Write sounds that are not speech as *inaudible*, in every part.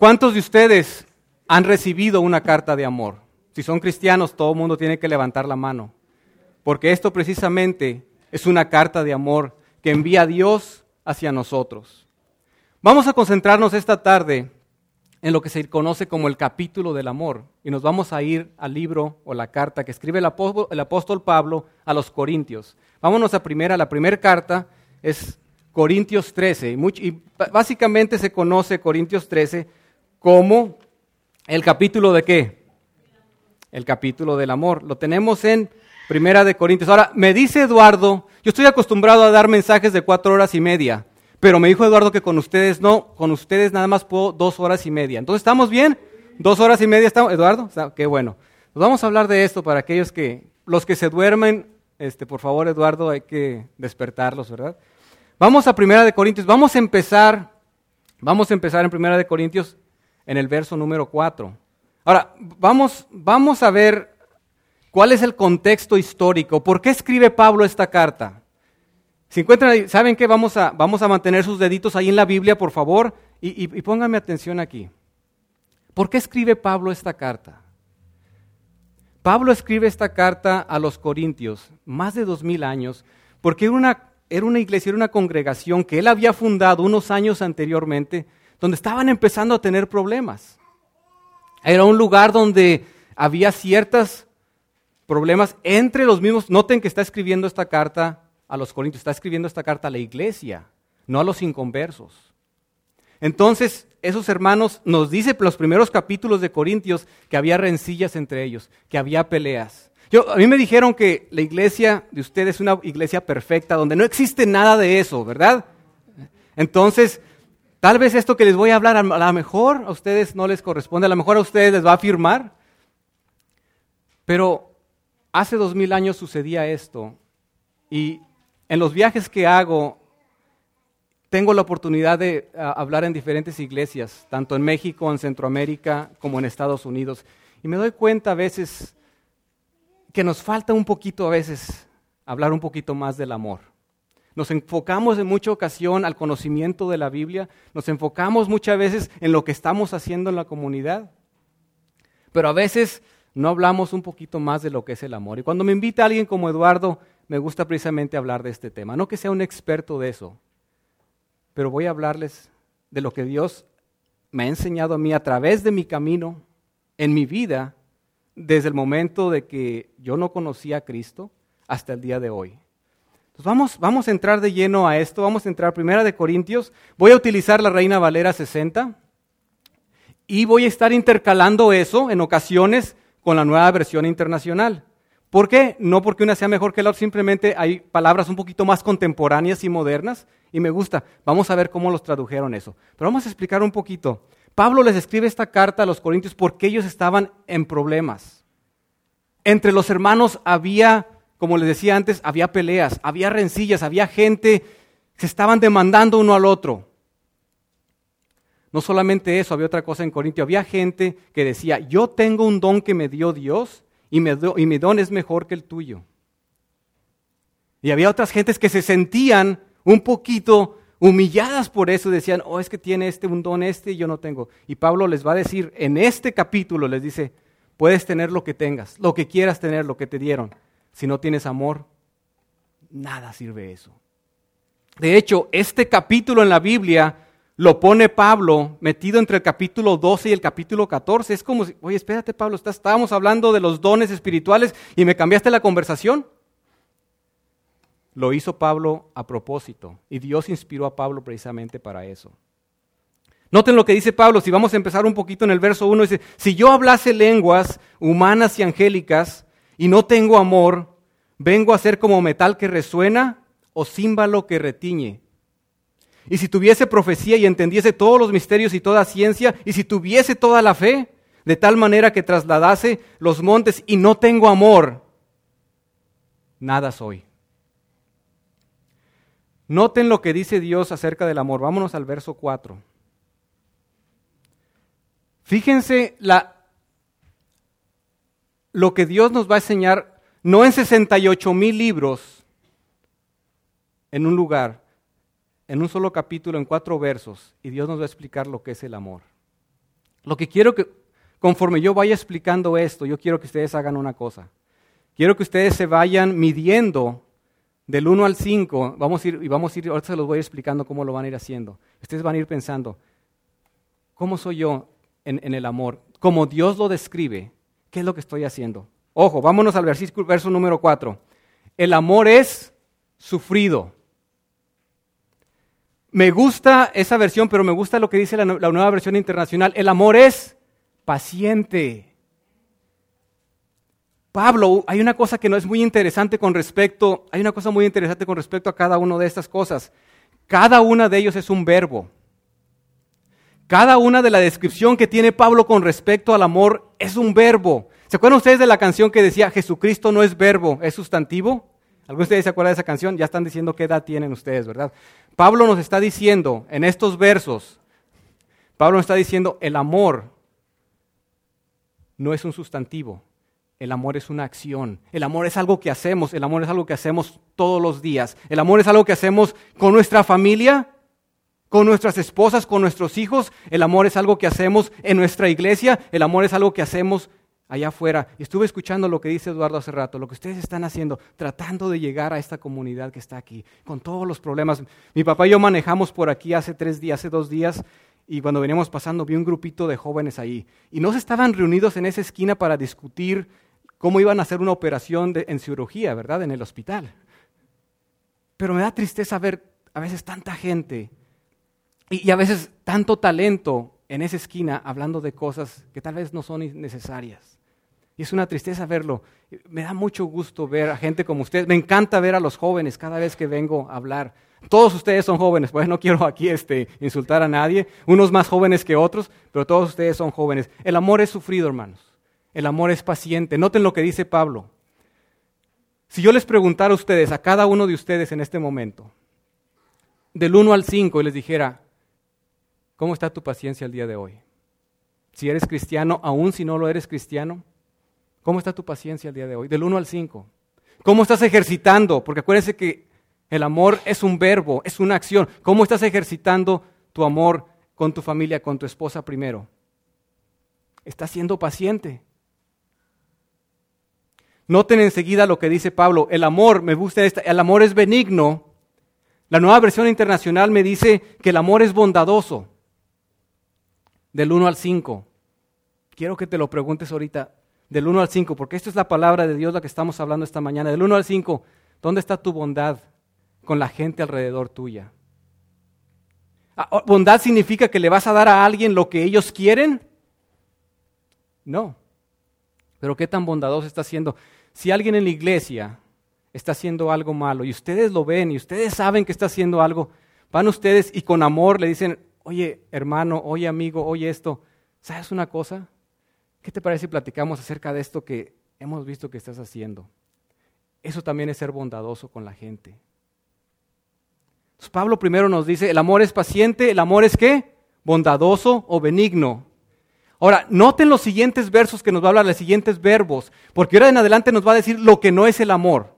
¿Cuántos de ustedes han recibido una carta de amor? Si son cristianos, todo el mundo tiene que levantar la mano. Porque esto precisamente es una carta de amor que envía Dios hacia nosotros. Vamos a concentrarnos esta tarde en lo que se conoce como el capítulo del amor. Y nos vamos a ir al libro o la carta que escribe el apóstol, Pablo a los Corintios. Vámonos a primera, la primera carta es Corintios 13. Y, básicamente se conoce Corintios 13 como el capítulo de qué? El capítulo del amor. Lo tenemos en Primera de Corintios. Ahora, me dice Eduardo, yo estoy acostumbrado a dar mensajes de cuatro horas y media. Pero me dijo Eduardo que con ustedes no, con ustedes nada más puedo dos horas y media. Entonces, ¿estamos bien? ¿Dos horas y media estamos? ¿Eduardo? Qué bueno. Nos vamos a hablar de esto para aquellos que, los que se duermen, este, por favor, Eduardo, hay que despertarlos, ¿verdad? Vamos a Primera de Corintios. Vamos a empezar, vamos a empezar en Primera de Corintios en el verso número 4. Ahora, vamos, vamos a ver cuál es el contexto histórico. ¿Por qué escribe Pablo esta carta? Encuentran ¿saben qué? Vamos a, vamos a mantener sus deditos ahí en la Biblia, por favor, y, y, pónganme atención aquí. ¿Por qué escribe Pablo esta carta? Pablo escribe esta carta a los Corintios más de dos mil años, porque era una, era una iglesia, era una congregación que él había fundado unos años anteriormente, donde estaban empezando a tener problemas. Era un lugar donde había ciertos problemas entre los mismos. Noten que está escribiendo esta carta a los Corintios, está escribiendo esta carta a la iglesia, no a los inconversos. Entonces, esos hermanos nos dice los primeros capítulos de Corintios que había rencillas entre ellos, que había peleas. Yo, a mí me dijeron que la iglesia de ustedes es una iglesia perfecta, donde no existe nada de eso, ¿verdad? Entonces, tal vez esto que les voy a hablar, a lo mejor a ustedes no les corresponde, a lo mejor a ustedes les va a afirmar. Pero hace dos mil años sucedía esto y en los viajes que hago, tengo la oportunidad de ah, hablar en diferentes iglesias, tanto en México, en Centroamérica, como en Estados Unidos. Y me doy cuenta a veces que nos falta un poquito a veces hablar un poquito más del amor. Nos enfocamos en mucha ocasión al conocimiento de la Biblia, nos enfocamos muchas veces en lo que estamos haciendo en la comunidad, pero a veces no hablamos un poquito más de lo que es el amor. Y cuando me invita alguien como Eduardo, me gusta precisamente hablar de este tema. No que sea un experto de eso, pero voy a hablarles de lo que Dios me ha enseñado a mí a través de mi camino, en mi vida, desde el momento de que yo no conocía a Cristo hasta el día de hoy. Entonces vamos, vamos a entrar de lleno a esto, vamos a entrar primera de Corintios, voy a utilizar la Reina Valera 60 y voy a estar intercalando eso en ocasiones con la nueva versión internacional. ¿Por qué? No porque una sea mejor que la otra, simplemente hay palabras un poquito más contemporáneas y modernas y me gusta. Vamos a ver cómo los tradujeron eso. Pero vamos a explicar un poquito. Pablo les escribe esta carta a los corintios porque ellos estaban en problemas. Entre los hermanos había, como les decía antes, había peleas, había rencillas, había gente se estaban demandando uno al otro. No solamente eso, había otra cosa en Corintio. Había gente que decía, yo tengo un don que me dio Dios y, mi don es mejor que el tuyo. Y había otras gentes que se sentían un poquito humilladas por eso, decían, oh, es que tiene este un don este y yo no tengo. Y Pablo les va a decir, en este capítulo les dice, puedes tener lo que tengas, lo que quieras tener, lo que te dieron. Si no tienes amor, nada sirve eso. De hecho, este capítulo en la Biblia lo pone Pablo metido entre el capítulo 12 y el capítulo 14. Es como si, oye, espérate Pablo, estábamos hablando de los dones espirituales y me cambiaste la conversación. Lo hizo Pablo a propósito y Dios inspiró a Pablo precisamente para eso. Noten lo que dice Pablo, si vamos a empezar un poquito en el verso 1, dice, si yo hablase lenguas humanas y angélicas y no tengo amor, vengo a ser como metal que resuena o címbalo que retiñe. Y si tuviese profecía y entendiese todos los misterios y toda ciencia, y si tuviese toda la fe, de tal manera que trasladase los montes y no tengo amor, nada soy. Noten lo que dice Dios acerca del amor. Vámonos al verso 4. Fíjense la, lo que Dios nos va a enseñar, no en 68 mil libros en un lugar, en un solo capítulo, en cuatro versos, y Dios nos va a explicar lo que es el amor. Lo que quiero que, conforme yo vaya explicando esto, yo quiero que ustedes hagan una cosa. Quiero que ustedes se vayan midiendo del 1 al 5. Vamos a ir, y vamos a ir, ahorita se los voy explicando cómo lo van a ir haciendo. Ustedes van a ir pensando, ¿cómo soy yo en, en el amor? Como Dios lo describe, ¿qué es lo que estoy haciendo? Ojo, vámonos al versículo, verso número 4. El amor es sufrido. Me gusta esa versión, pero me gusta lo que dice la, nueva versión internacional. El amor es paciente. Pablo, hay una cosa que no es muy interesante con respecto, hay una cosa muy interesante con respecto a cada una de estas cosas. Cada una de ellos es un verbo. Cada una de la descripción que tiene Pablo con respecto al amor es un verbo. ¿Se acuerdan ustedes de la canción que decía Jesucristo no es verbo, es sustantivo? ¿Algunos de ustedes se acuerdan de esa canción? Ya están diciendo qué edad tienen ustedes, ¿verdad? Pablo nos está diciendo en estos versos, Pablo nos está diciendo, el amor no es un sustantivo, el amor es una acción, el amor es algo que hacemos, el amor es algo que hacemos todos los días, el amor es algo que hacemos con nuestra familia, con nuestras esposas, con nuestros hijos, el amor es algo que hacemos en nuestra iglesia, el amor es algo que hacemos allá afuera. Estuve escuchando lo que dice Eduardo hace rato, lo que ustedes están haciendo, tratando de llegar a esta comunidad que está aquí, con todos los problemas. Mi papá y yo manejamos por aquí hace tres días, hace dos días, y cuando veníamos pasando vi un grupito de jóvenes ahí. Y no se estaban reunidos en esa esquina para discutir cómo iban a hacer una operación en cirugía, ¿verdad? En el hospital. Pero me da tristeza ver a veces tanta gente y, y a veces tanto talento en esa esquina hablando de cosas que tal vez no son necesarias. Y es una tristeza verlo. Me da mucho gusto ver a gente como ustedes. Me encanta ver a los jóvenes cada vez que vengo a hablar. Todos ustedes son jóvenes, *laughs* pues no quiero aquí este, insultar a nadie, unos más jóvenes que otros, pero todos ustedes son jóvenes. El amor es sufrido, hermanos. El amor es paciente. Noten lo que dice Pablo. Si yo les preguntara a ustedes, a cada uno de ustedes en este momento, del 1 al 5, y les dijera, ¿cómo está tu paciencia el día de hoy? Si eres cristiano, aún si no lo eres cristiano, ¿Cómo está tu paciencia el día de hoy? Del 1 al 5. ¿Cómo estás ejercitando? Porque acuérdense que el amor es un verbo, es una acción. ¿Cómo estás ejercitando tu amor con tu familia, con tu esposa primero? ¿Estás siendo paciente? Noten enseguida lo que dice Pablo. El amor, me gusta esta, el amor es benigno. La nueva versión internacional me dice que el amor es bondadoso. Del 1 al 5. Quiero que te lo preguntes ahorita del 1 al 5, porque esta es la palabra de Dios la que estamos hablando esta mañana. Del 1 al 5, ¿dónde está tu bondad con la gente alrededor tuya? Ah, ¿Bondad significa que le vas a dar a alguien lo que ellos quieren? No. Pero ¿qué tan bondadoso está siendo? Si alguien en la iglesia está haciendo algo malo y ustedes lo ven y ustedes saben que está haciendo algo, van ustedes y con amor le dicen, oye hermano, oye amigo, oye esto, ¿sabes una cosa? ¿Qué te parece si platicamos acerca de esto que hemos visto que estás haciendo? Eso también es ser bondadoso con la gente. Pablo primero nos dice, el amor es paciente, el amor es qué? Bondadoso o benigno. Ahora, noten los siguientes versos que nos va a hablar, los siguientes verbos, porque ahora en adelante nos va a decir lo que no es el amor.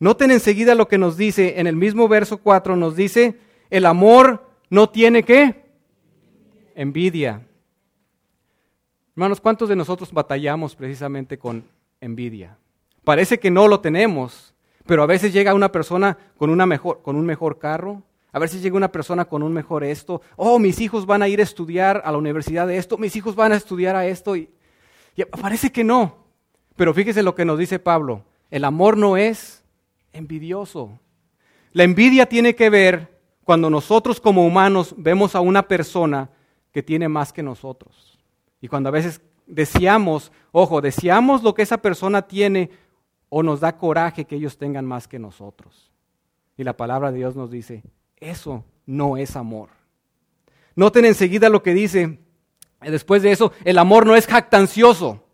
Noten enseguida lo que nos dice, en el mismo verso 4 nos dice, el amor no tiene qué? Envidia. Hermanos, ¿cuántos de nosotros batallamos precisamente con envidia? Parece que no lo tenemos, pero a veces llega una persona con, una mejor, con un mejor carro, a veces llega una persona con un mejor esto, oh, mis hijos van a ir a estudiar a la universidad de esto, mis hijos van a estudiar a esto, y parece que no. Pero fíjese lo que nos dice Pablo, el amor no es envidioso. La envidia tiene que ver cuando nosotros como humanos vemos a una persona que tiene más que nosotros. Y cuando a veces deseamos, ojo, deseamos lo que esa persona tiene o nos da coraje que ellos tengan más que nosotros. Y la palabra de Dios nos dice, eso no es amor. Noten enseguida lo que dice, después de eso, el amor no es jactancioso.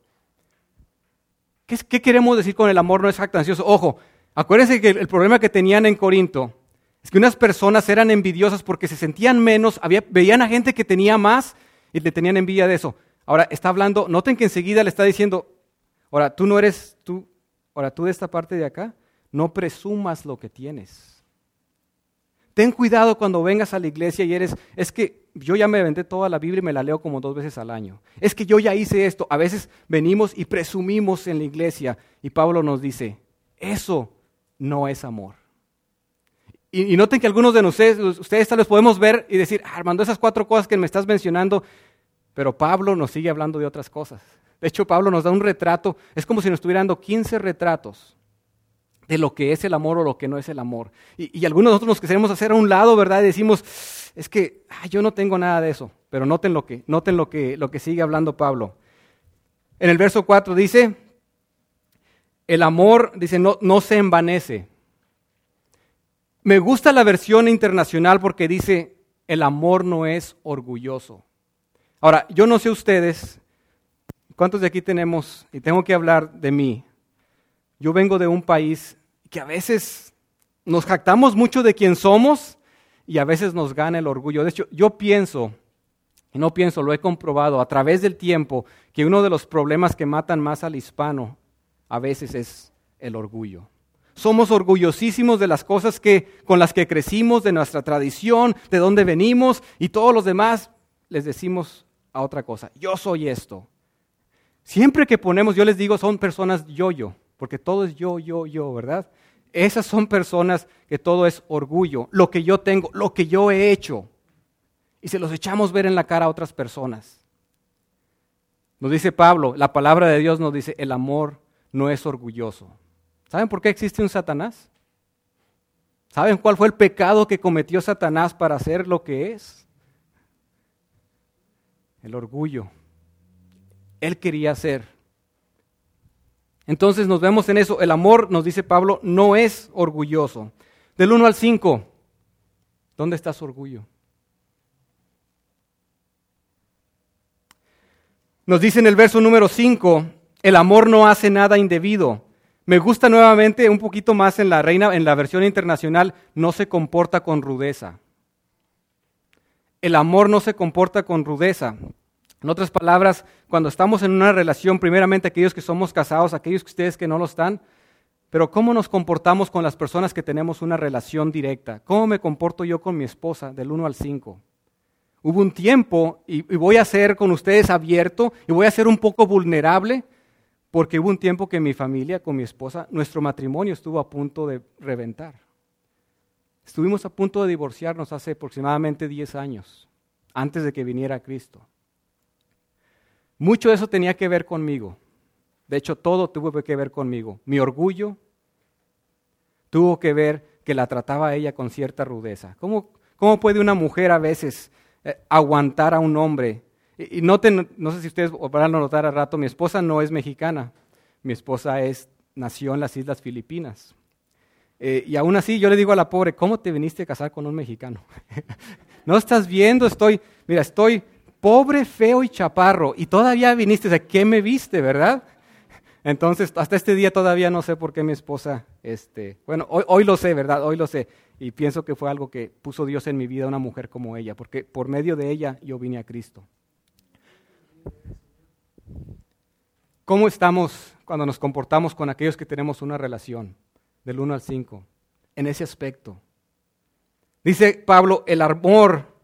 ¿Qué, ¿Qué, queremos decir con el amor no es jactancioso? Ojo, acuérdense que el problema que tenían en Corinto es que unas personas eran envidiosas porque se sentían menos, veían a gente que tenía más y le tenían envidia de eso. Ahora está hablando, noten que enseguida le está diciendo, ahora tú no eres tú, ahora tú de esta parte de acá, no presumas lo que tienes. Ten cuidado cuando vengas a la iglesia y eres, es que yo ya me vendé toda la Biblia y me la leo como dos veces al año. Es que yo ya hice esto. A veces venimos y presumimos en la iglesia y Pablo nos dice, eso no es amor. Y, noten que algunos de ustedes, ustedes tal vez podemos ver y decir, ah, Armando, esas cuatro cosas que me estás mencionando, pero Pablo nos sigue hablando de otras cosas. De hecho, Pablo nos da un retrato, es como si nos estuviera dando 15 retratos de lo que es el amor o lo que no es el amor. Y, algunos de nosotros nos queremos hacer a un lado, ¿verdad? Y decimos, es que yo no tengo nada de eso. Pero noten lo que, noten lo que, lo que sigue hablando Pablo. En el verso 4 dice, el amor, dice, no, no se envanece. Me gusta la versión internacional porque dice, el amor no es orgulloso. Ahora, yo no sé ustedes, ¿cuántos de aquí tenemos, y tengo que hablar de mí? Yo vengo de un país que a veces nos jactamos mucho de quién somos y a veces nos gana el orgullo. De hecho, yo pienso, y no pienso, lo he comprobado a través del tiempo, que uno de los problemas que matan más al hispano a veces es el orgullo. Somos orgullosísimos de las cosas que, con las que crecimos, de nuestra tradición, de dónde venimos, y todos los demás les decimos a otra cosa, yo soy esto. Siempre que ponemos, yo les digo, son personas yo-yo porque todo es yo, yo, yo, ¿verdad? Esas son personas que todo es orgullo, lo que yo tengo, lo que yo he hecho. Y se los echamos ver en la cara a otras personas. Nos dice Pablo, la palabra de Dios nos dice, el amor no es orgulloso. ¿Saben por qué existe un Satanás? ¿Saben cuál fue el pecado que cometió Satanás para hacer lo que es? El orgullo. Él quería ser entonces nos vemos en eso. El amor, nos dice Pablo, no es orgulloso. Del 1 al 5, ¿dónde está su orgullo? Nos dice en el verso número 5, el amor no hace nada indebido. Me gusta nuevamente un poquito más en la reina, en la versión internacional, no se comporta con rudeza. El amor no se comporta con rudeza. En otras palabras, cuando estamos en una relación, primeramente aquellos que somos casados, aquellos que ustedes que no lo están, pero ¿cómo nos comportamos con las personas que tenemos una relación directa? ¿Cómo me comporto yo con mi esposa del 1 al 5? Hubo un tiempo, y, voy a ser con ustedes abierto, y voy a ser un poco vulnerable, porque hubo un tiempo que mi familia, con mi esposa, nuestro matrimonio estuvo a punto de reventar. Estuvimos a punto de divorciarnos hace aproximadamente 10 años, antes de que viniera Cristo. Mucho de eso tenía que ver conmigo. De hecho, todo tuvo que ver conmigo. Mi orgullo tuvo que ver que la trataba a ella con cierta rudeza. ¿Cómo, puede una mujer a veces eh, aguantar a un hombre? Y, no sé si ustedes van a notar a rato, mi esposa no es mexicana. Mi esposa es, nació en las Islas Filipinas. Eh, y aún así yo le digo a la pobre, ¿cómo te viniste a casar con un mexicano? *laughs* no estás viendo, estoy, mira, estoy pobre, feo y chaparro, y todavía viniste, ¿de qué me viste, verdad? Entonces, hasta este día todavía no sé por qué mi esposa, este, bueno, hoy, hoy, lo sé, ¿verdad? Hoy lo sé. Y pienso que fue algo que puso Dios en mi vida, una mujer como ella, porque por medio de ella yo vine a Cristo. ¿Cómo estamos cuando nos comportamos con aquellos que tenemos una relación del 1 al 5? En ese aspecto. Dice Pablo, el amor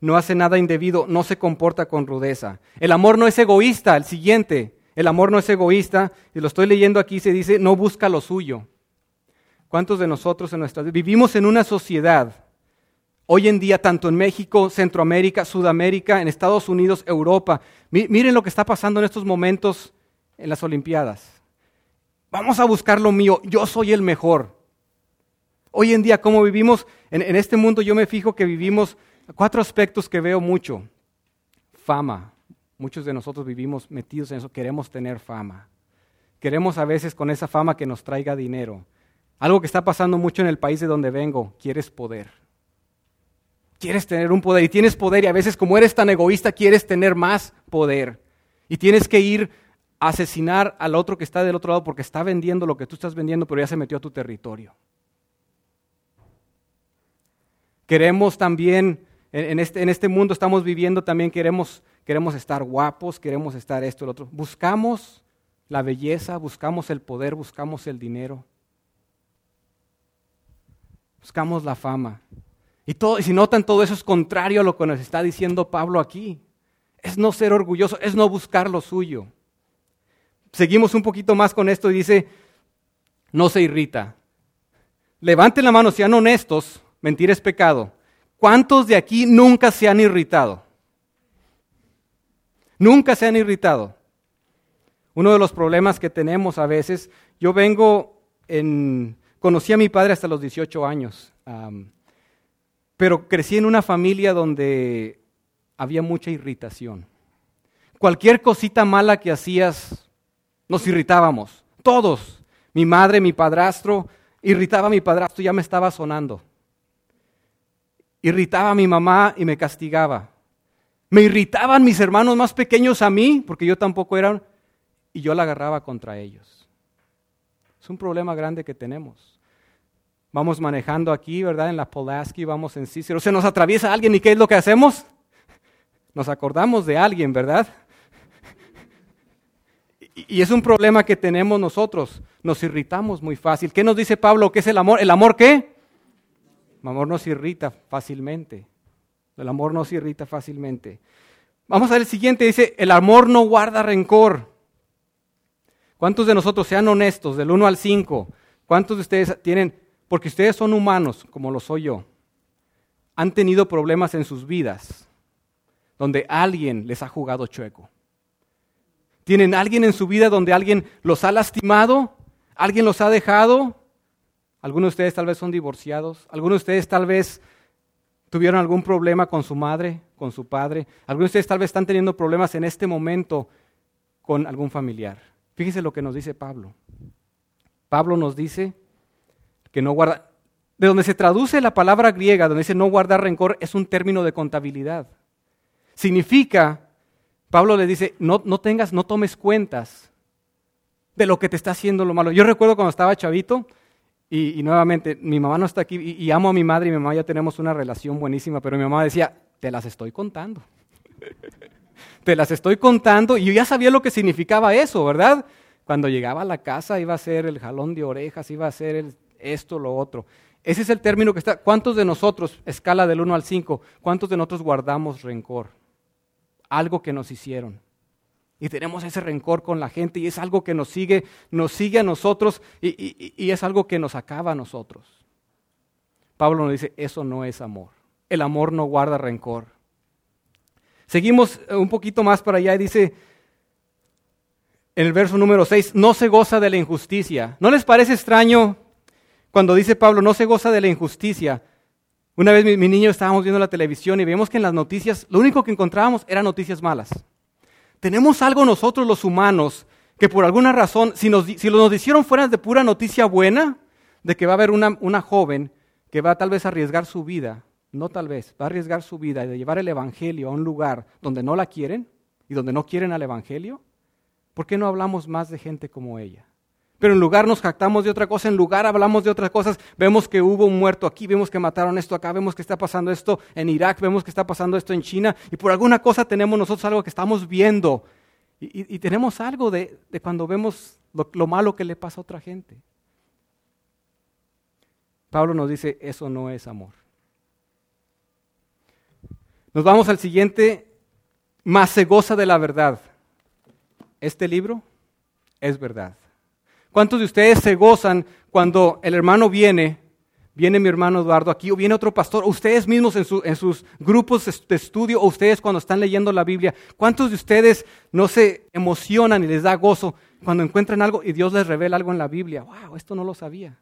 no hace nada indebido, no se comporta con rudeza. El amor no es egoísta, el siguiente, el amor no es egoísta, y lo estoy leyendo aquí, se dice, no busca lo suyo. ¿Cuántos de nosotros en nuestra vivimos en una sociedad, hoy en día, tanto en México, Centroamérica, Sudamérica, en Estados Unidos, Europa, miren lo que está pasando en estos momentos en las Olimpiadas. Vamos a buscar lo mío, yo soy el mejor. Hoy en día, como vivimos en, en este mundo, yo me fijo que vivimos Cuatro aspectos que veo mucho. Fama. Muchos de nosotros vivimos metidos en eso, queremos tener fama. Queremos a veces con esa fama que nos traiga dinero. Algo que está pasando mucho en el país de donde vengo, quieres poder. Quieres tener un poder y tienes poder y a veces como eres tan egoísta quieres tener más poder. Y tienes que ir a asesinar al otro que está del otro lado porque está vendiendo lo que tú estás vendiendo, pero ya se metió a tu territorio. Queremos también este, en, este, mundo estamos viviendo también queremos, queremos estar guapos, queremos estar esto, el otro. Buscamos la belleza, buscamos el poder, buscamos el dinero. Buscamos la fama. Y, todo, y si notan, todo eso es contrario a lo que nos está diciendo Pablo aquí. Es no ser orgulloso, es no buscar lo suyo. Seguimos un poquito más con esto y dice, no se irrita. Levanten la mano, sean honestos, mentir es pecado. ¿Cuántos de aquí nunca se han irritado? Nunca se han irritado. Uno de los problemas que tenemos a veces, yo vengo en, conocí a mi padre hasta los 18 años, pero crecí en una familia donde había mucha irritación. Cualquier cosita mala que hacías, nos irritábamos, todos. Mi madre, mi padrastro, irritaba a mi padrastro, ya me estaba sonando. Irritaba a mi mamá y me castigaba. Me irritaban mis hermanos más pequeños a mí, porque yo tampoco era, y yo la agarraba contra ellos. Es un problema grande que tenemos. Vamos manejando aquí, ¿verdad? En la Polaski, vamos en Cícero. Se nos atraviesa alguien y ¿qué es lo que hacemos? Nos acordamos de alguien, ¿verdad? Y es un problema que tenemos nosotros. Nos irritamos muy fácil. ¿Qué nos dice Pablo? ¿Qué es el amor? ¿El amor qué? El amor nos irrita fácilmente. El amor nos irrita fácilmente. Vamos a ver el siguiente. Dice, el amor no guarda rencor. ¿Cuántos de nosotros, sean honestos, del 1 al 5, cuántos de ustedes tienen, porque ustedes son humanos, como lo soy yo, han tenido problemas en sus vidas donde alguien les ha jugado chueco? ¿Tienen alguien en su vida donde alguien los ha lastimado? ¿Alguien los ha dejado? Algunos de ustedes tal vez son divorciados. Algunos de ustedes tal vez tuvieron algún problema con su madre, con su padre. Algunos de ustedes tal vez están teniendo problemas en este momento con algún familiar. Fíjese lo que nos dice Pablo. Pablo nos dice que no guarda, de donde se traduce la palabra griega, donde dice no guardar rencor, es un término de contabilidad. Significa, Pablo le dice, no, no tengas, no tomes cuentas de lo que te está haciendo lo malo. Yo recuerdo cuando estaba chavito, y, nuevamente, mi mamá no está aquí y, amo a mi madre y mi mamá ya tenemos una relación buenísima, pero mi mamá decía, te las estoy contando. *laughs* te las estoy contando y yo ya sabía lo que significaba eso, ¿verdad? Cuando llegaba a la casa iba a ser el jalón de orejas, iba a ser esto, lo otro. Ese es el término que está. ¿Cuántos de nosotros, escala del 1 al 5, cuántos de nosotros guardamos rencor? Algo que nos hicieron. Y tenemos ese rencor con la gente y es algo que nos sigue, nos sigue a nosotros y, y, es algo que nos acaba a nosotros. Pablo nos dice, eso no es amor. El amor no guarda rencor. Seguimos un poquito más para allá y dice en el verso número 6, no se goza de la injusticia. ¿No les parece extraño cuando dice Pablo, no se goza de la injusticia? Una vez mi, mi niño estábamos viendo la televisión y vemos que en las noticias lo único que encontrábamos eran noticias malas. Tenemos algo nosotros los humanos que por alguna razón, si nos, si nos hicieron fuera de pura noticia buena, de que va a haber una, una joven que va tal vez a arriesgar su vida, no tal vez, va a arriesgar su vida de llevar el Evangelio a un lugar donde no la quieren y donde no quieren al Evangelio, ¿por qué no hablamos más de gente como ella? Pero en lugar nos jactamos de otra cosa, en lugar hablamos de otras cosas, vemos que hubo un muerto aquí, vemos que mataron esto acá, vemos que está pasando esto en Irak, vemos que está pasando esto en China, y por alguna cosa tenemos nosotros algo que estamos viendo. Y, tenemos algo de, cuando vemos lo, malo que le pasa a otra gente. Pablo nos dice, eso no es amor. Nos vamos al siguiente, más se goza de la verdad. Este libro es verdad. ¿Cuántos de ustedes se gozan cuando el hermano viene, viene mi hermano Eduardo aquí, o viene otro pastor, ustedes mismos en, sus grupos de estudio, o ustedes cuando están leyendo la Biblia? ¿Cuántos de ustedes no se emocionan y les da gozo cuando encuentran algo y Dios les revela algo en la Biblia? ¡Wow! Esto no lo sabía.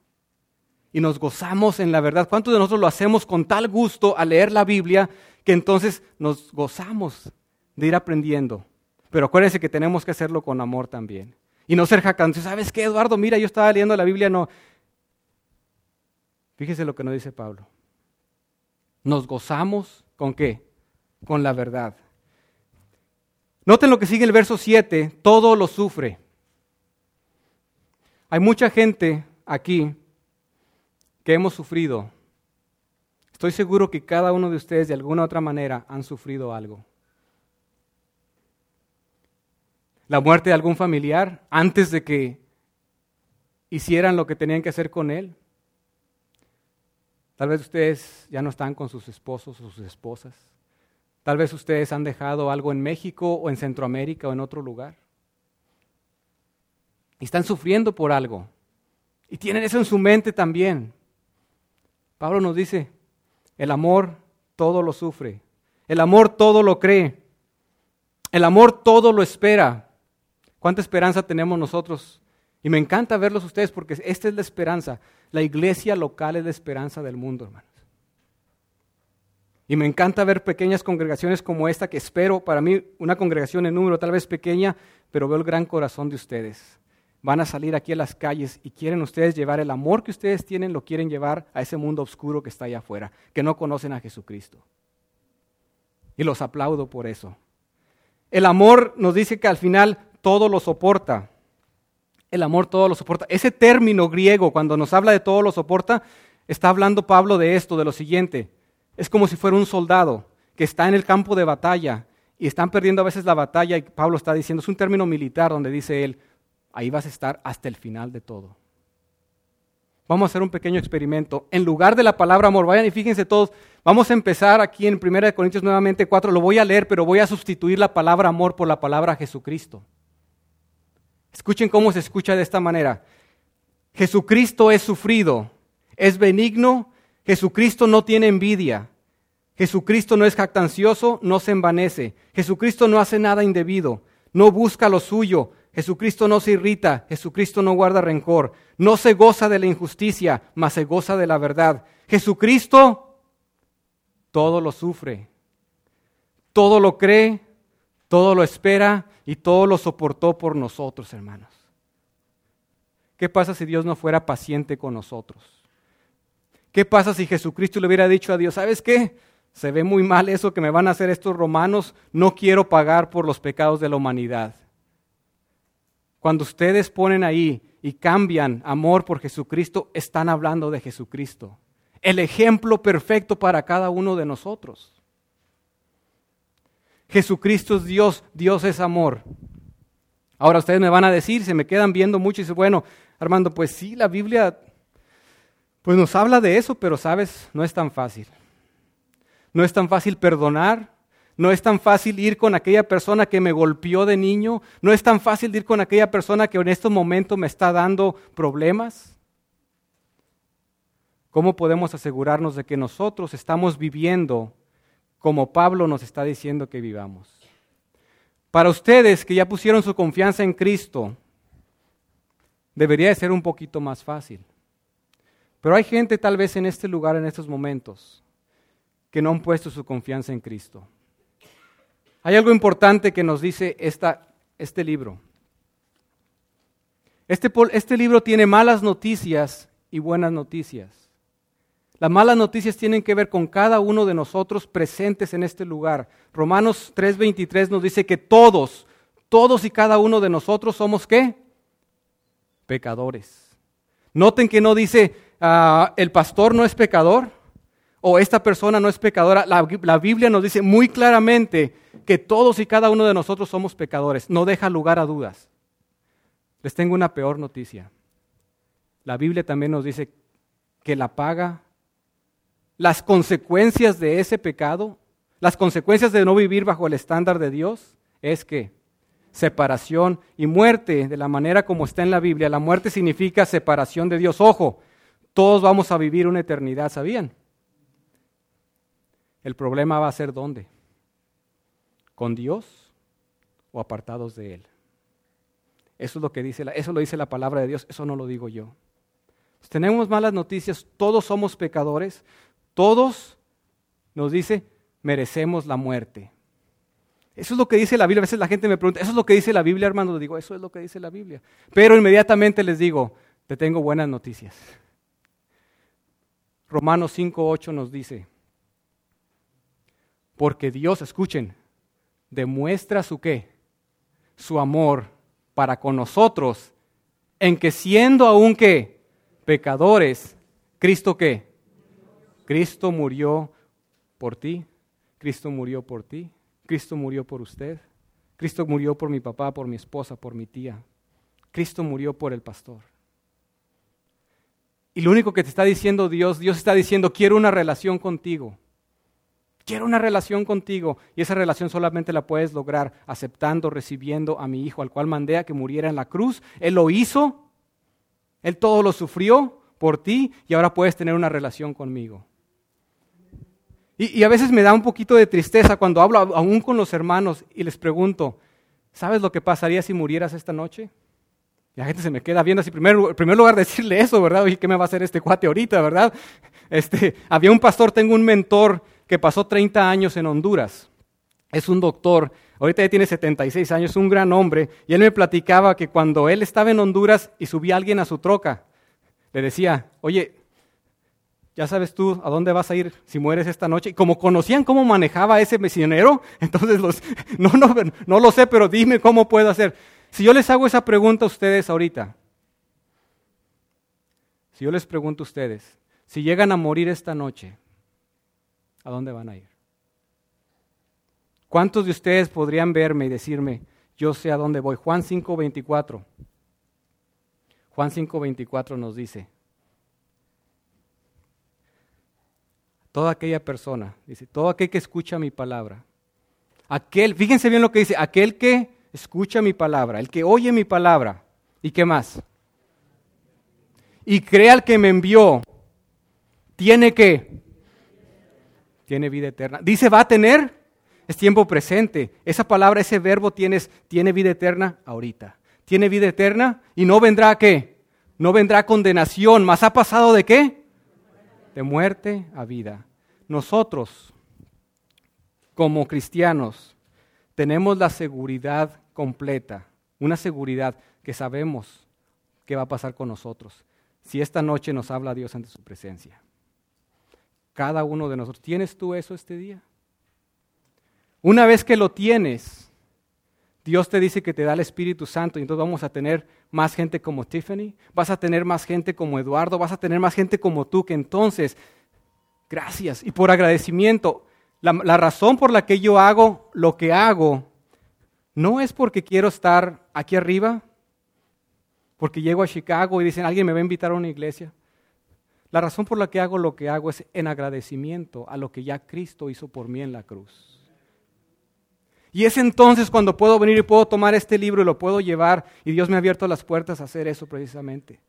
Y nos gozamos en la verdad. ¿Cuántos de nosotros lo hacemos con tal gusto a leer la Biblia que entonces nos gozamos de ir aprendiendo? Pero acuérdense que tenemos que hacerlo con amor también. Y no ser jacante. ¿Sabes qué, Eduardo? Mira, yo estaba leyendo la Biblia, no. Fíjese lo que nos dice Pablo. Nos gozamos con qué? Con la verdad. Noten lo que sigue el verso 7, todo lo sufre. Hay mucha gente aquí que hemos sufrido. Estoy seguro que cada uno de ustedes de alguna u otra manera han sufrido algo. La muerte de algún familiar antes de que hicieran lo que tenían que hacer con él. Tal vez ustedes ya no están con sus esposos o sus esposas. Tal vez ustedes han dejado algo en México o en Centroamérica o en otro lugar. Y están sufriendo por algo. Y tienen eso en su mente también. Pablo nos dice, el amor todo lo sufre. El amor todo lo cree. El amor todo lo espera. ¿Cuánta esperanza tenemos nosotros? Y me encanta verlos ustedes porque esta es la esperanza. La iglesia local es la esperanza del mundo, hermanos. Y me encanta ver pequeñas congregaciones como esta, que espero, para mí, una congregación en número tal vez pequeña, pero veo el gran corazón de ustedes. Van a salir aquí a las calles y quieren ustedes llevar el amor que ustedes tienen, lo quieren llevar a ese mundo oscuro que está allá afuera, que no conocen a Jesucristo. Y los aplaudo por eso. El amor nos dice que al final todo lo soporta. El amor todo lo soporta. Ese término griego, cuando nos habla de todo lo soporta, está hablando Pablo de esto, de lo siguiente. Es como si fuera un soldado que está en el campo de batalla y están perdiendo a veces la batalla y Pablo está diciendo, es un término militar donde dice él, ahí vas a estar hasta el final de todo. Vamos a hacer un pequeño experimento. En lugar de la palabra amor, vayan y fíjense todos, vamos a empezar aquí en 1 Corintios nuevamente 4, lo voy a leer, pero voy a sustituir la palabra amor por la palabra Jesucristo. Escuchen cómo se escucha de esta manera. Jesucristo es sufrido, es benigno, Jesucristo no tiene envidia, Jesucristo no es jactancioso, no se envanece, Jesucristo no hace nada indebido, no busca lo suyo, Jesucristo no se irrita, Jesucristo no guarda rencor, no se goza de la injusticia, mas se goza de la verdad. Jesucristo todo lo sufre, todo lo cree, todo lo espera y todo lo soportó por nosotros, hermanos. ¿Qué pasa si Dios no fuera paciente con nosotros? ¿Qué pasa si Jesucristo le hubiera dicho a Dios, ¿sabes qué? Se ve muy mal eso que me van a hacer estos romanos, no quiero pagar por los pecados de la humanidad. Cuando ustedes ponen ahí y cambian amor por Jesucristo, están hablando de Jesucristo. El ejemplo perfecto para cada uno de nosotros. Jesucristo es Dios, Dios es amor. Ahora ustedes me van a decir, se me quedan viendo mucho y dicen, bueno, Armando, pues sí, la Biblia pues nos habla de eso, pero sabes, no es tan fácil. No es tan fácil perdonar, no es tan fácil ir con aquella persona que me golpeó de niño, no es tan fácil ir con aquella persona que en estos momentos me está dando problemas. ¿Cómo podemos asegurarnos de que nosotros estamos viviendo como Pablo nos está diciendo que vivamos. Para ustedes que ya pusieron su confianza en Cristo, debería de ser un poquito más fácil. Pero hay gente tal vez en este lugar, en estos momentos, que no han puesto su confianza en Cristo. Hay algo importante que nos dice esta, este libro. Este, este libro tiene malas noticias y buenas noticias. Las malas noticias tienen que ver con cada uno de nosotros presentes en este lugar. Romanos 3:23 nos dice que todos, todos y cada uno de nosotros somos qué? Pecadores. Noten que no dice ah, el pastor no es pecador o esta persona no es pecadora. La, la Biblia nos dice muy claramente que todos y cada uno de nosotros somos pecadores. No deja lugar a dudas. Les tengo una peor noticia. La Biblia también nos dice que la paga las consecuencias de ese pecado, las consecuencias de no vivir bajo el estándar de Dios, es que separación y muerte, de la manera como está en la Biblia, la muerte significa separación de Dios. Ojo, todos vamos a vivir una eternidad, ¿sabían? El problema va a ser dónde? ¿Con Dios o apartados de Él? Eso es lo que dice, eso lo dice la palabra de Dios, eso no lo digo yo. tenemos malas noticias, todos somos pecadores, todos, nos dice, merecemos la muerte. Eso es lo que dice la Biblia. A veces la gente me pregunta, ¿eso es lo que dice la Biblia, hermano? Le digo, eso es lo que dice la Biblia. Pero inmediatamente les digo, te tengo buenas noticias. Romanos 5.8 nos dice, porque Dios, escuchen, demuestra su qué, su amor para con nosotros, en que siendo aún que pecadores, Cristo qué, Cristo murió por ti, Cristo murió por ti, Cristo murió por usted, Cristo murió por mi papá, por mi esposa, por mi tía, Cristo murió por el pastor. Y lo único que te está diciendo Dios, Dios está diciendo, quiero una relación contigo. Quiero una relación contigo. Y esa relación solamente la puedes lograr aceptando, recibiendo a mi Hijo, al cual mandé a que muriera en la cruz. Él lo hizo. Él todo lo sufrió por ti y ahora puedes tener una relación conmigo. Y, a veces me da un poquito de tristeza cuando hablo aún con los hermanos y les pregunto, ¿sabes lo que pasaría si murieras esta noche? Y la gente se me queda viendo así, primero, en primer lugar *laughs* decirle eso, ¿verdad? Oye, ¿qué me va a hacer este cuate ahorita, verdad? Este, había un pastor, tengo un mentor que pasó 30 años en Honduras. Es un doctor, ahorita ya tiene 76 años, un gran hombre, y él me platicaba que cuando él estaba en Honduras y subía alguien a su troca, le decía, oye, ya sabes tú a dónde vas a ir si mueres esta noche. Y como conocían cómo manejaba ese misionero, *laughs* entonces los, *laughs* no, no, no lo sé, pero dime cómo puedo hacer. Si yo les hago esa pregunta a ustedes ahorita, si yo les pregunto a ustedes, si llegan a morir esta noche, ¿a dónde van a ir? ¿Cuántos de ustedes podrían verme y decirme, yo sé a dónde voy? Juan 5:24. Juan 5:24 nos dice, toda aquella persona, dice, todo aquel que escucha mi palabra. Aquel, fíjense bien lo que dice, aquel que escucha mi palabra, el que oye mi palabra. ¿Y qué más? Y crea al que me envió, tiene que, tiene vida eterna. Dice, va a tener, es tiempo presente. Esa palabra, ese verbo tienes, tiene vida eterna ahorita. Tiene vida eterna y no vendrá qué? No vendrá condenación, más ha pasado de qué? De muerte a vida. Nosotros, como cristianos, tenemos la seguridad completa, una seguridad que sabemos qué va a pasar con nosotros si esta noche nos habla Dios ante su presencia. Cada uno de nosotros, ¿tienes tú eso este día? Una vez que lo tienes, Dios te dice que te da el Espíritu Santo y entonces vamos a tener más gente como Tiffany, vas a tener más gente como Eduardo, vas a tener más gente como tú, que entonces, gracias. Y por agradecimiento, la, la razón por la que yo hago lo que hago no es porque quiero estar aquí arriba, porque llego a Chicago y dicen, alguien me va a invitar a una iglesia. La razón por la que hago lo que hago es en agradecimiento a lo que ya Cristo hizo por mí en la cruz. Y es entonces cuando puedo venir y puedo tomar este libro y lo puedo llevar. Y Dios me ha abierto las puertas a hacer eso precisamente.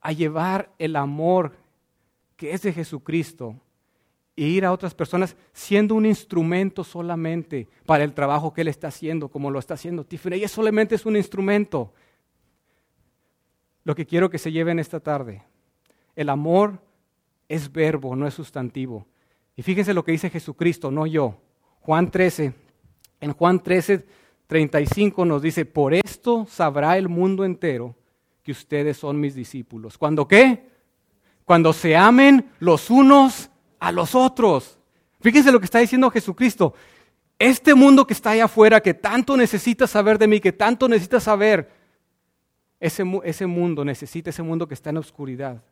A llevar el amor que es de Jesucristo e ir a otras personas siendo un instrumento solamente para el trabajo que Él está haciendo, como lo está haciendo Tiffany. Ella solamente es un instrumento. Lo que quiero que se lleven esta tarde. El amor es verbo, no es sustantivo. Y fíjense lo que dice Jesucristo, no yo. Juan 13, en Juan 13, 35 nos dice, por esto sabrá el mundo entero que ustedes son mis discípulos. ¿Cuándo qué? Cuando se amen los unos a los otros. Fíjense lo que está diciendo Jesucristo. Este mundo que está allá afuera, que tanto necesita saber de mí, que tanto necesita saber, ese, mundo necesita ese mundo que está en oscuridad.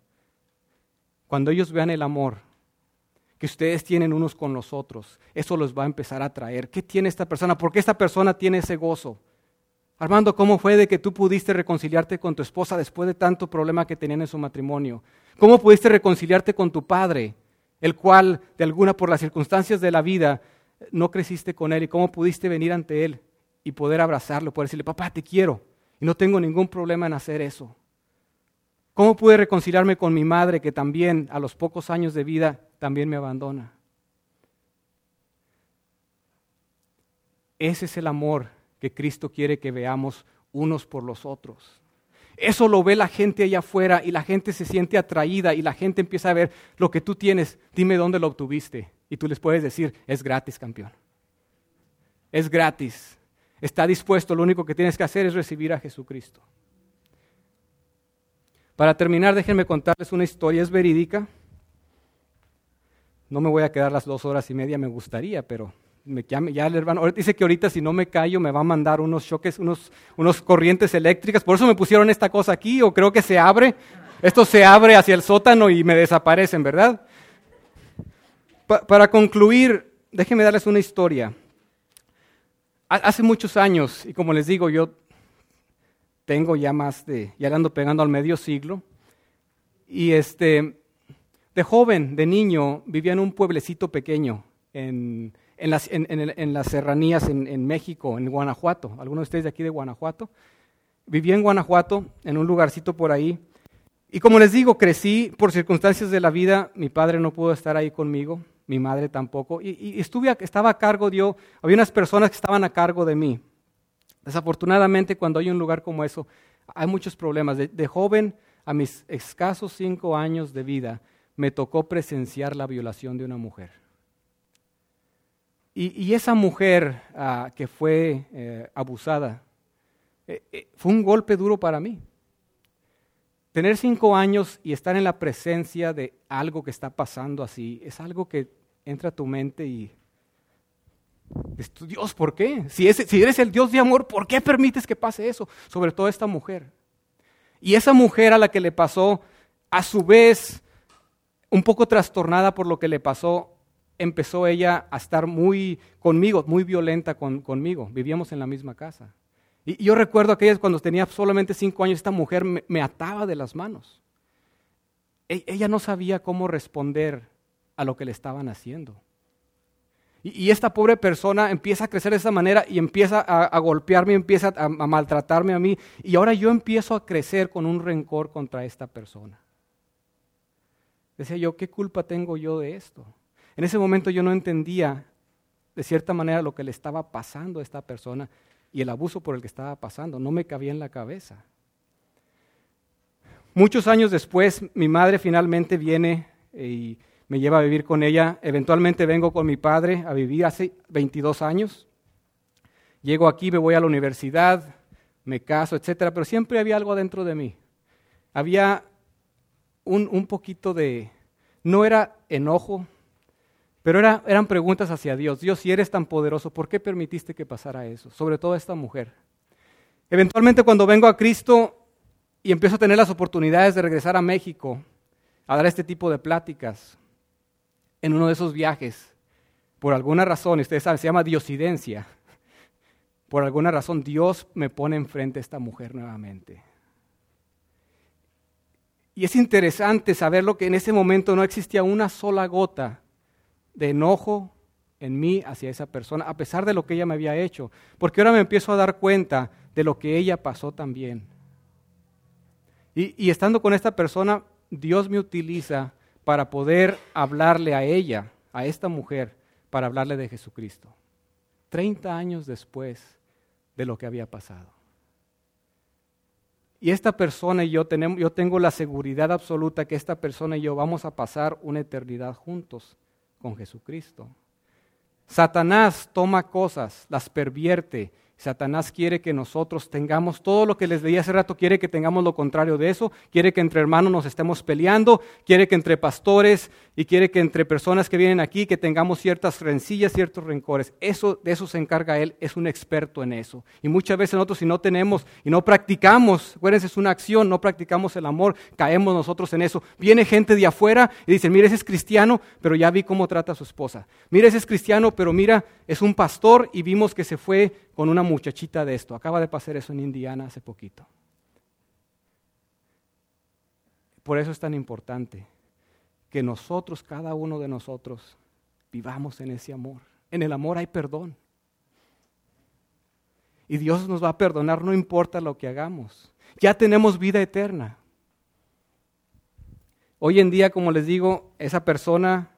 Cuando ellos vean el amor, que ustedes tienen unos con los otros. Eso los va a empezar a traer. ¿Qué tiene esta persona? ¿Por qué esta persona tiene ese gozo? Armando, ¿cómo fue de que tú pudiste reconciliarte con tu esposa después de tanto problema que tenían en su matrimonio? ¿Cómo pudiste reconciliarte con tu padre, el cual, de alguna por las circunstancias de la vida, no creciste con él? ¿Y cómo pudiste venir ante él y poder abrazarlo, poder decirle, papá, te quiero y no tengo ningún problema en hacer eso? ¿Cómo pude reconciliarme con mi madre que también a los pocos años de vida también me abandona? Ese es el amor que Cristo quiere que veamos unos por los otros. Eso lo ve la gente allá afuera y la gente se siente atraída y la gente empieza a ver lo que tú tienes, dime dónde lo obtuviste. Y tú les puedes decir, es gratis, campeón. Es gratis. Está dispuesto, lo único que tienes que hacer es recibir a Jesucristo. Para terminar, déjenme contarles una historia, es verídica. No me voy a quedar las dos horas y media, me gustaría, pero me, ya, ya el hermano dice que ahorita si no me callo me va a mandar unos choques, unos, unos corrientes eléctricas. Por eso me pusieron esta cosa aquí, o creo que se abre. Esto se abre hacia el sótano y me desaparecen, ¿verdad? para concluir, déjenme darles una historia. Hace muchos años, y como les digo, yo tengo ya más de, ya ando pegando al medio siglo, Y este, de joven, de niño, vivía en un pueblecito pequeño en, en, las, en, en las, serranías en, México, en Guanajuato. ¿Algunos de ustedes de aquí de Guanajuato? Vivía en Guanajuato, en un lugarcito por ahí. Y como les digo, crecí por circunstancias de la vida. Mi padre no pudo estar ahí conmigo, mi madre tampoco. Y, y estuve, estaba a cargo, yo, había unas personas que estaban a cargo de mí. Desafortunadamente, cuando hay un lugar como eso, hay muchos problemas. De, joven, a mis escasos cinco años de vida, me tocó presenciar la violación de una mujer. Y, esa mujer ah, que fue eh, abusada, eh, eh, fue un golpe duro para mí. Tener cinco años y estar en la presencia de algo que está pasando así, es algo que entra a tu mente y Dios, ¿por qué? Si, eres el Dios de amor, ¿por qué permites que pase eso? Sobre todo esta mujer. Y esa mujer a la que le pasó, a su vez, un poco trastornada por lo que le pasó, empezó ella a estar muy conmigo, muy violenta conmigo. Vivíamos en la misma casa. Y, yo recuerdo aquellas cuando tenía solamente cinco años, esta mujer me, ataba de las manos. E, ella no sabía cómo responder a lo que le estaban haciendo. Y, esta pobre persona empieza a crecer de esa manera y empieza a, golpearme, empieza a, maltratarme a mí. Y ahora yo empiezo a crecer con un rencor contra esta persona. Decía yo, ¿qué culpa tengo yo de esto? En ese momento yo no entendía de cierta manera lo que le estaba pasando a esta persona y el abuso por el que estaba pasando. No me cabía en la cabeza. Muchos años después, mi madre finalmente viene y me lleva a vivir con ella. Eventualmente vengo con mi padre a vivir hace 22 años. Llego aquí, me voy a la universidad, me caso, etcétera, pero siempre había algo dentro de mí. Había un, un poquito de, no era enojo, pero era, eran preguntas hacia Dios. Dios, si eres tan poderoso, ¿por qué permitiste que pasara eso? Sobre todo a esta mujer. Eventualmente cuando vengo a Cristo y empiezo a tener las oportunidades de regresar a México, a dar este tipo de pláticas, en uno de esos viajes, por alguna razón, ustedes saben, se llama diosidencia, por alguna razón Dios me pone enfrente a esta mujer nuevamente. Y es interesante saberlo que en ese momento no existía una sola gota de enojo en mí hacia esa persona, a pesar de lo que ella me había hecho, porque ahora me empiezo a dar cuenta de lo que ella pasó también. Y, y estando con esta persona, Dios me utiliza para poder hablarle a ella, a esta mujer, para hablarle de Jesucristo. Treinta años después de lo que había pasado. Y esta persona y yo tenemos, yo tengo la seguridad absoluta que esta persona y yo vamos a pasar una eternidad juntos con Jesucristo. Satanás toma cosas, las pervierte Satanás quiere que nosotros tengamos todo lo que les leí hace rato, quiere que tengamos lo contrario de eso, quiere que entre hermanos nos estemos peleando, quiere que entre pastores y quiere que entre personas que vienen aquí que tengamos ciertas rencillas, ciertos rencores. Eso de eso se encarga él, es un experto en eso. Y muchas veces nosotros si no tenemos y no practicamos, acuérdense, es una acción, no practicamos el amor, caemos nosotros en eso. Viene gente de afuera y dice, "Mira, ese es cristiano, pero ya vi cómo trata a su esposa. Mira, ese es cristiano, pero mira, es un pastor y vimos que se fue con una muchachita de esto. Acaba de pasar eso en Indiana hace poquito. Por eso es tan importante que nosotros, cada uno de nosotros, vivamos en ese amor. En el amor hay perdón. Y Dios nos va a perdonar, no importa lo que hagamos. Ya tenemos vida eterna. Hoy en día, como les digo, esa persona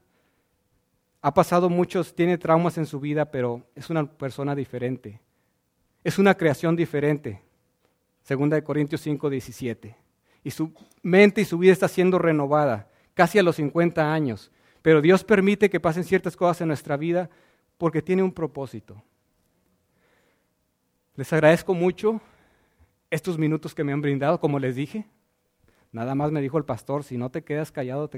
ha pasado muchos, tiene traumas en su vida, pero es una persona diferente es una creación diferente. Segunda de Corintios 5, 17. Y su mente y su vida está siendo renovada, casi a los 50 años. Pero Dios permite que pasen ciertas cosas en nuestra vida porque tiene un propósito. Les agradezco mucho estos minutos que me han brindado, como les dije. Nada más me dijo el pastor, si no te quedas callado,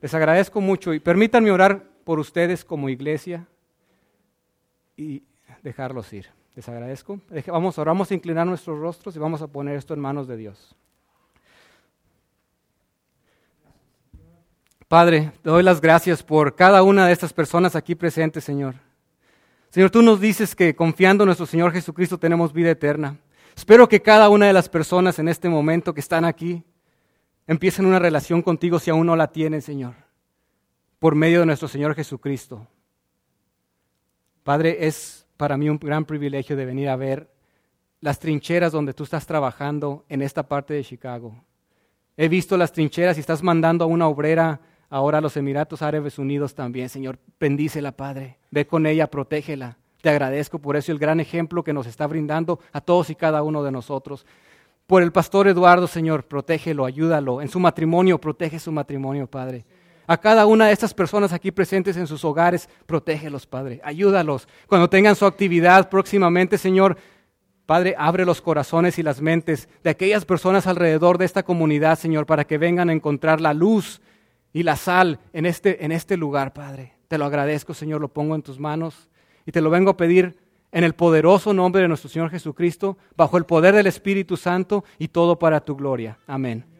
les agradezco mucho y permítanme orar por ustedes como iglesia y dejarlos ir. Les agradezco. Vamos, ahora vamos a inclinar nuestros rostros y vamos a poner esto en manos de Dios. Padre, te doy las gracias por cada una de estas personas aquí presentes, Señor. Señor, tú nos dices que confiando en nuestro Señor Jesucristo tenemos vida eterna. Espero que cada una de las personas en este momento que están aquí empiecen una relación contigo si aún no la tienen, Señor, por medio de nuestro Señor Jesucristo. Padre, es para mí un gran privilegio de venir a ver las trincheras donde tú estás trabajando en esta parte de Chicago. He visto las trincheras y estás mandando a una obrera ahora a los Emiratos Árabes Unidos también. Señor, bendícela, Padre. Ve con ella, protégela. Te agradezco por eso el gran ejemplo que nos está brindando a todos y cada uno de nosotros. Por el pastor Eduardo, Señor, protégelo, ayúdalo. En su matrimonio, protege su matrimonio, Padre. A cada una de estas personas aquí presentes en sus hogares, protégelos, Padre. Ayúdalos. Cuando tengan su actividad próximamente, Señor, Padre, abre los corazones y las mentes de aquellas personas alrededor de esta comunidad, Señor, para que vengan a encontrar la luz y la sal en este, en este lugar, Padre. Te lo agradezco, Señor, lo pongo en tus manos y te lo vengo a pedir en el poderoso nombre de nuestro Señor Jesucristo, bajo el poder del Espíritu Santo y todo para tu gloria. Amén.